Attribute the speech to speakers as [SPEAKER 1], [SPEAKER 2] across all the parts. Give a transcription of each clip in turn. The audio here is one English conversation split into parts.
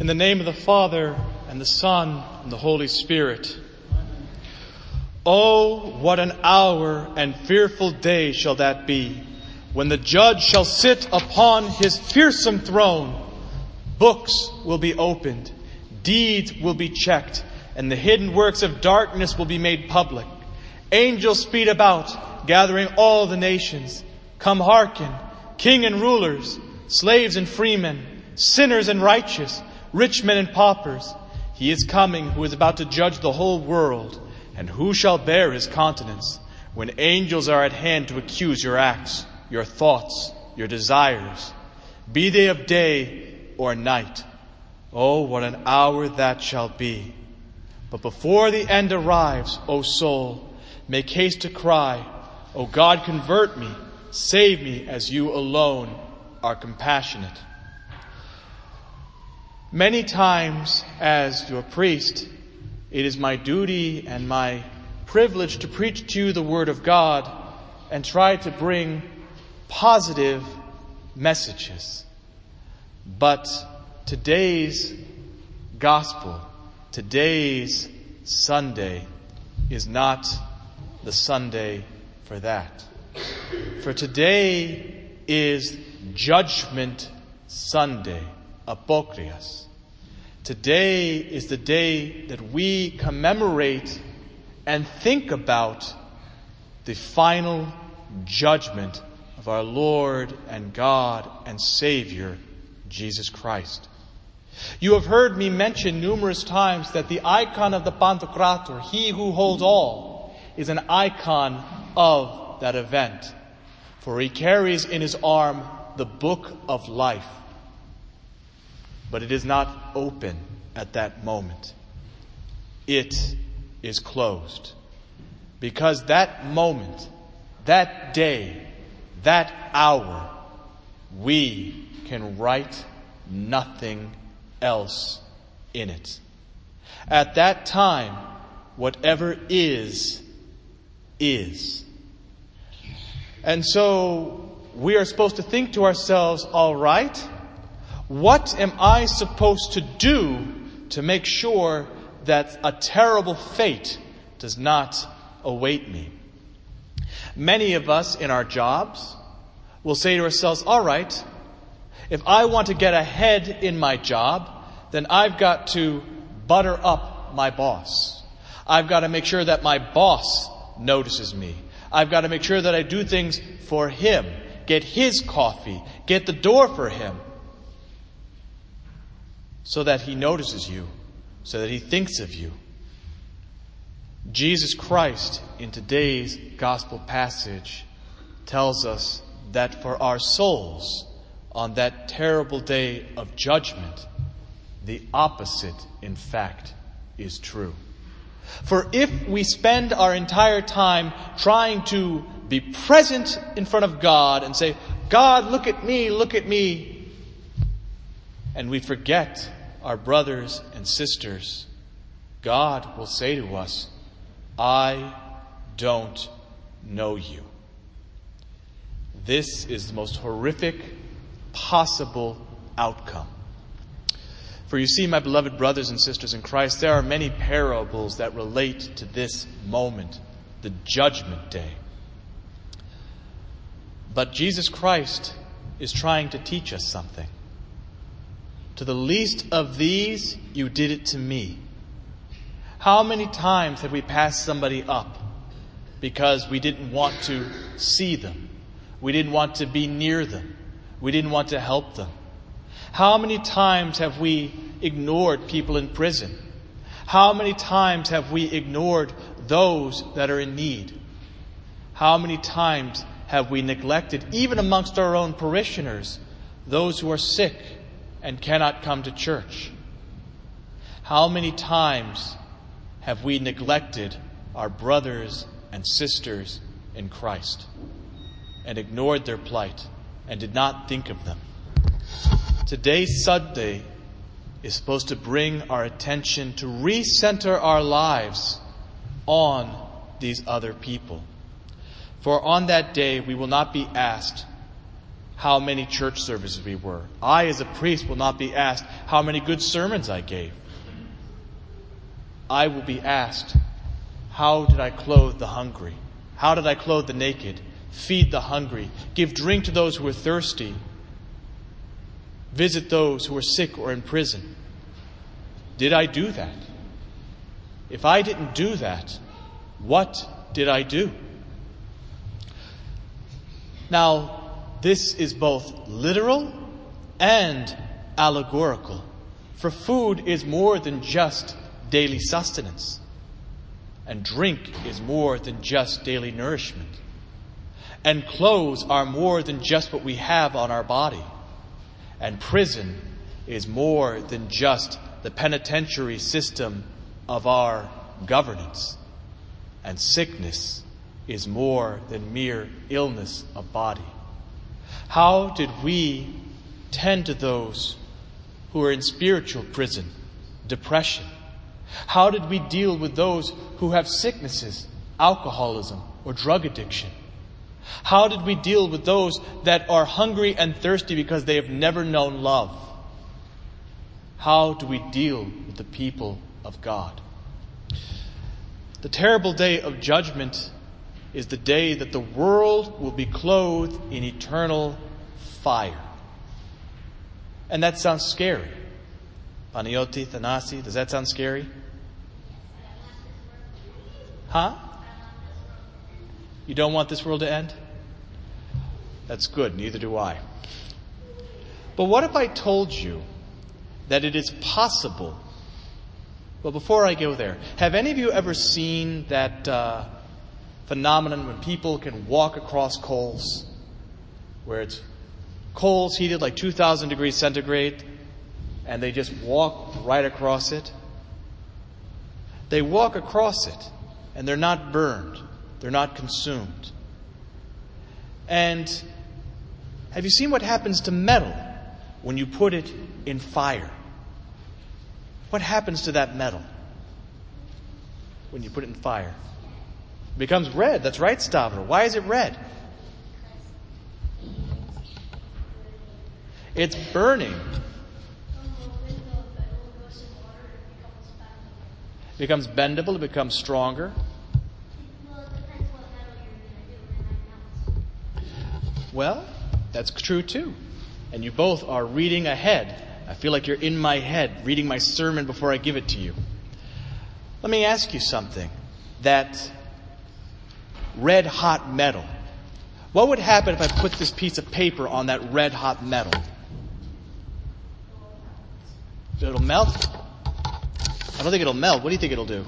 [SPEAKER 1] In the name of the Father, and the Son, and the Holy Spirit. Oh, what an hour and fearful day shall that be, when the judge shall sit upon his fearsome throne. Books will be opened, deeds will be checked, and the hidden works of darkness will be made public. Angels speed about, gathering all the nations. Come hearken, king and rulers, slaves and freemen, sinners and righteous, rich men and paupers. He is coming who is about to judge the whole world. And who shall bear his countenance when angels are at hand to accuse your acts, your thoughts, your desires, be they of day or night? Oh, what an hour that shall be. But before the end arrives, O soul, make haste to cry, O God, convert me, save me as you alone are compassionate. Many times as your priest, it is my duty and my privilege to preach to you the Word of God and try to bring positive messages. But today's gospel, today's Sunday is not the Sunday for that. For today is Judgment Sunday, Apokrias. Today is the day that we commemorate and think about the final judgment of our Lord and God and Savior, Jesus Christ. You have heard me mention numerous times that the icon of the Pantocrator, he who holds all, is an icon of that event. For he carries in his arm the book of life but it is not open at that moment. It is closed. Because that moment, that day, that hour, we can write nothing else in it. At that time, whatever is, is. And so we are supposed to think to ourselves, all right, what am I supposed to do to make sure that a terrible fate does not await me? Many of us in our jobs will say to ourselves, all right, if I want to get ahead in my job, then I've got to butter up my boss. I've got to make sure that my boss notices me. I've got to make sure that I do things for him, get his coffee, get the door for him so that he notices you, so that he thinks of you. Jesus Christ, in today's gospel passage, tells us that for our souls, on that terrible day of judgment, the opposite, in fact, is true. For if we spend our entire time trying to be present in front of God and say, God, look at me, look at me, and we forget our brothers and sisters, God will say to us, I don't know you. This is the most horrific possible outcome. For you see, my beloved brothers and sisters in Christ, there are many parables that relate to this moment, the judgment day. But Jesus Christ is trying to teach us something. To the least of these, you did it to me. How many times have we passed somebody up because we didn't want to see them? We didn't want to be near them. We didn't want to help them. How many times have we ignored people in prison? How many times have we ignored those that are in need? How many times have we neglected, even amongst our own parishioners, those who are sick and cannot come to church? How many times have we neglected our brothers and sisters in Christ and ignored their plight and did not think of them? Today's Sunday is supposed to bring our attention to recenter our lives on these other people. For on that day we will not be asked, how many church services we were. I, as a priest, will not be asked how many good sermons I gave. I will be asked, how did I clothe the hungry? How did I clothe the naked? Feed the hungry? Give drink to those who are thirsty? Visit those who are sick or in prison? Did I do that? If I didn't do that, what did I do? Now, this is both literal and allegorical. For food is more than just daily sustenance, and drink is more than just daily nourishment, and clothes are more than just what we have on our body, and prison is more than just the penitentiary system of our governance, and sickness is more than mere illness of body. How did we tend to those who are in spiritual prison, depression? How did we deal with those who have sicknesses, alcoholism, or drug addiction? How did we deal with those that are hungry and thirsty because they have never known love? How do we deal with the people of God? The terrible day of judgment is the day that the world will be clothed in eternal fire. And that sounds scary. Panayoti, Thanasi, does that sound scary? Huh? You don't want this world to end? That's good, neither do I. But what if I told you that it is possible? Well, before I go there, have any of you ever seen that uh, phenomenon when people can walk across coals, where it's coals heated like 2,000 degrees centigrade, and they just walk right across it. They walk across it, and they're not burned, they're not consumed. And have you seen what happens to metal when you put it in fire? What happens to that metal when you put it in fire? Becomes red. That's right, Stavro. Why is it red? It's burning. It becomes bendable, it becomes stronger. Well, that's true too. And you both are reading ahead. I feel like you're in my head, reading my sermon before I give it to you. Let me ask you something. That red hot metal. What would happen if I put this piece of paper on that red hot metal? It'll melt? I don't think it'll melt. What do you think it'll do?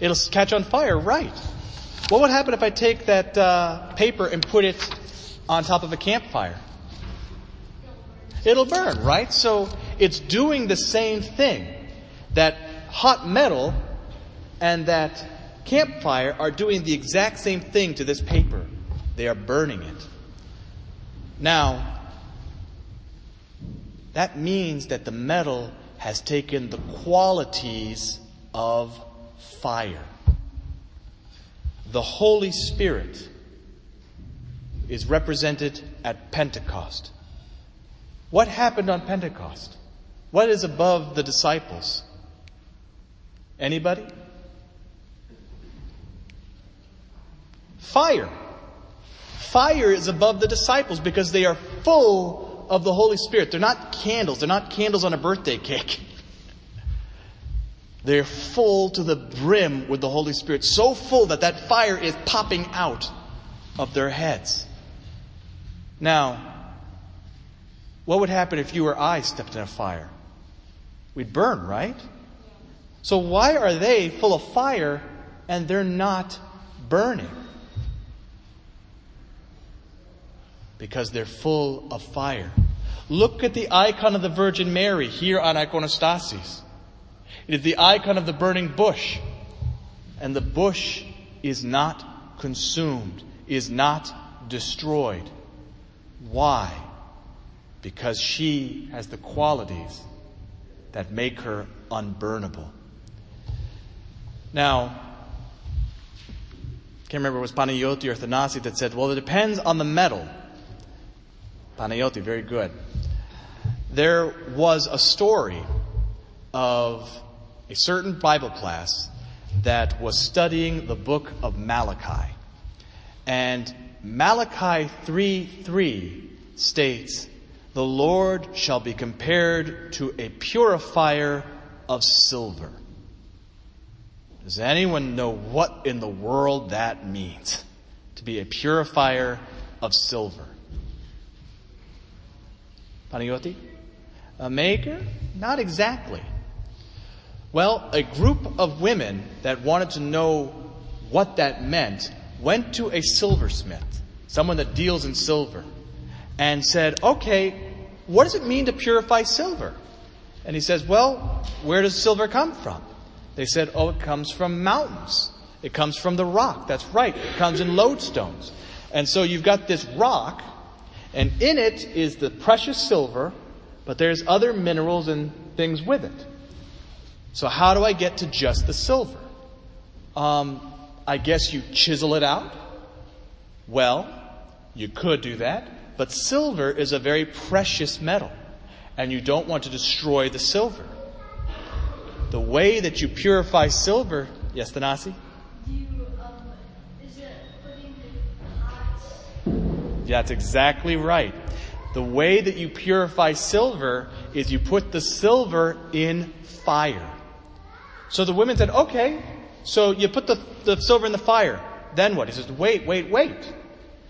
[SPEAKER 1] It'll catch on fire, right. What would happen if I take that uh, paper and put it on top of a campfire? It'll burn, right? So it's doing the same thing. That hot metal and that campfire are doing the exact same thing to this paper. They are burning it. Now, that means that the metal has taken the qualities of fire. The Holy Spirit is represented at Pentecost. What happened on Pentecost? What is above the disciples? Anybody? Fire. Fire is above the disciples because they are full of the Holy Spirit. They're not candles. They're not candles on a birthday cake. They're full to the brim with the Holy Spirit. So full that that fire is popping out of their heads. Now, what would happen if you or I stepped in a fire? We'd burn, right? So why are they full of fire and they're not burning? Because they're full of fire. Look at the icon of the Virgin Mary here on iconostasis. It is the icon of the burning bush. And the bush is not consumed, is not destroyed. Why? Because she has the qualities that make her unburnable. Now, I can't remember it was Panayoti or Thanasi that said, well, it depends on the metal. Panayoti, very good. There was a story of a certain Bible class that was studying the book of Malachi. And Malachi 3 3 states, The Lord shall be compared to a purifier of silver. Does anyone know what in the world that means? To be a purifier of silver. Panayoti? A maker? Not exactly. Well, a group of women that wanted to know what that meant went to a silversmith, someone that deals in silver, and said, okay, what does it mean to purify silver? And he says, well, where does silver come from? They said, oh, it comes from mountains. It comes from the rock. That's right. It comes in lodestones. And so you've got this rock, and in it is the precious silver, but there's other minerals and things with it. So how do I get to just the silver? Um, I guess you chisel it out. Well, you could do that, but silver is a very precious metal, and you don't want to destroy the silver. The way that you purify silver, yes, Thanasi? Um, That's exactly right. The way that you purify silver is you put the silver in fire. So the women said, okay, so you put the, the silver in the fire. Then what? He says, wait, wait, wait.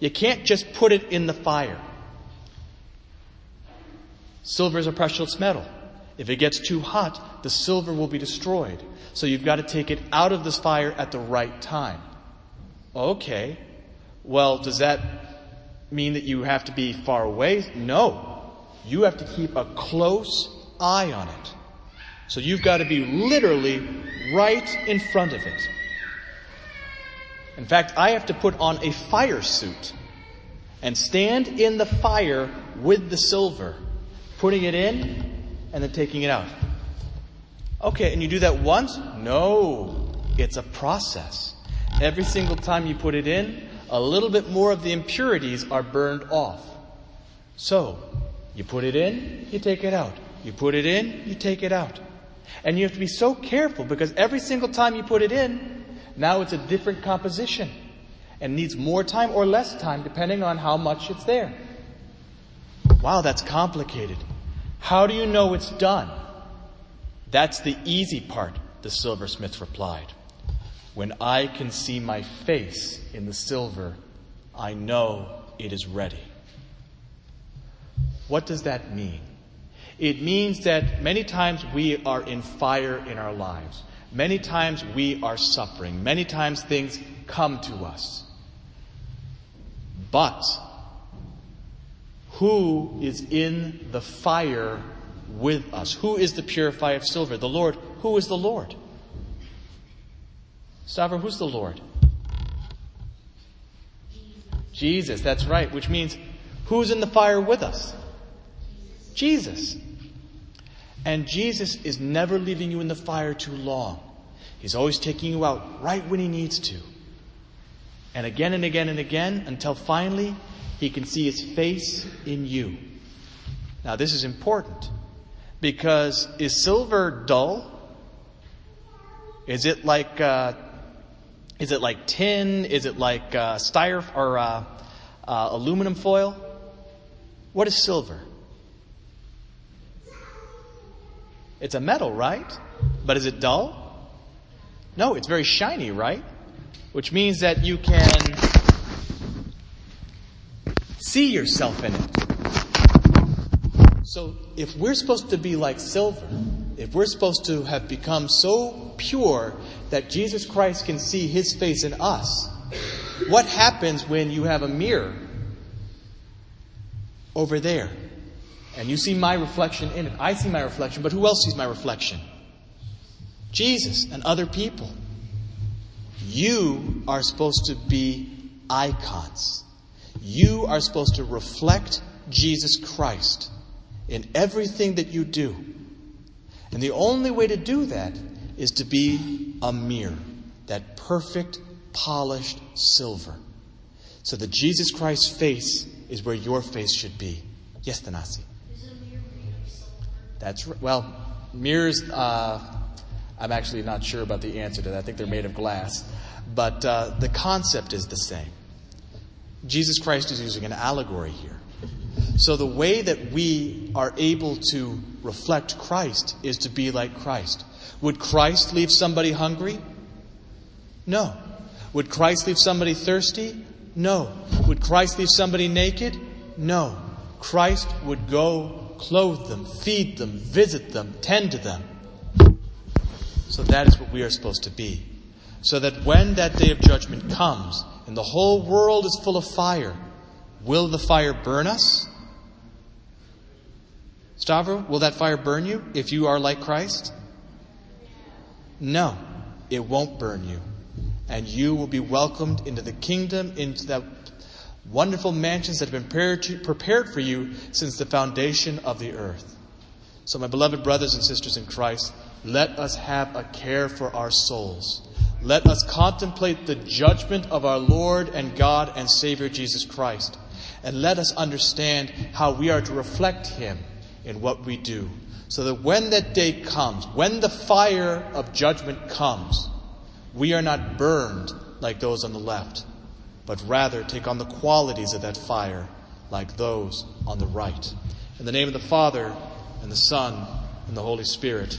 [SPEAKER 1] You can't just put it in the fire. Silver is a precious metal. If it gets too hot, the silver will be destroyed. So you've got to take it out of this fire at the right time. Okay. Well, does that mean that you have to be far away? No. You have to keep a close eye on it. So you've got to be literally right in front of it. In fact, I have to put on a fire suit and stand in the fire with the silver, putting it in and then taking it out. Okay, and you do that once? No, it's a process. Every single time you put it in, a little bit more of the impurities are burned off. So, you put it in, you take it out. You put it in, you take it out. And you have to be so careful because every single time you put it in, now it's a different composition and needs more time or less time depending on how much it's there. Wow, that's complicated. How do you know it's done? That's the easy part, the silversmith replied. When I can see my face in the silver, I know it is ready. What does that mean? It means that many times we are in fire in our lives. Many times we are suffering. Many times things come to us. But who is in the fire with us? Who is the purifier of silver? The Lord. Who is the Lord? Stavro, who's the Lord? Jesus, that's right, which means who's in the fire with us? Jesus. And Jesus is never leaving you in the fire too long. He's always taking you out right when he needs to. And again and again and again until finally he can see his face in you. Now, this is important because is silver dull? Is it like uh, is it like tin? Is it like uh, styrofoam or uh, uh, aluminum foil? What is silver? It's a metal, right? But is it dull? No, it's very shiny, right? Which means that you can see yourself in it. So if we're supposed to be like silver, if we're supposed to have become so pure that Jesus Christ can see his face in us, what happens when you have a mirror over there and you see my reflection in it? I see my reflection, but who else sees my reflection? Jesus and other people. You are supposed to be icons. You are supposed to reflect Jesus Christ in everything that you do. And the only way to do that is to be a mirror, that perfect polished silver. So that Jesus Christ's face is where your face should be. Yes, Thanasi. That's right. Well, mirrors, uh, I'm actually not sure about the answer to that. I think they're made of glass. But uh, the concept is the same. Jesus Christ is using an allegory here. So the way that we are able to reflect Christ is to be like Christ. Would Christ leave somebody hungry? No. Would Christ leave somebody thirsty? No. Would Christ leave somebody naked? No. Christ would go clothe them, feed them, visit them, tend to them. So that is what we are supposed to be. So that when that day of judgment comes and the whole world is full of fire, will the fire burn us? Stavro, will that fire burn you if you are like Christ? No, it won't burn you. And you will be welcomed into the kingdom, into the wonderful mansions that have been prepared for you since the foundation of the earth. So, my beloved brothers and sisters in Christ, let us have a care for our souls. Let us contemplate the judgment of our Lord and God and Savior Jesus Christ. And let us understand how we are to reflect Him in what we do. So that when that day comes, when the fire of judgment comes, we are not burned like those on the left, but rather take on the qualities of that fire like those on the right. In the name of the Father, and the Son, and the Holy Spirit.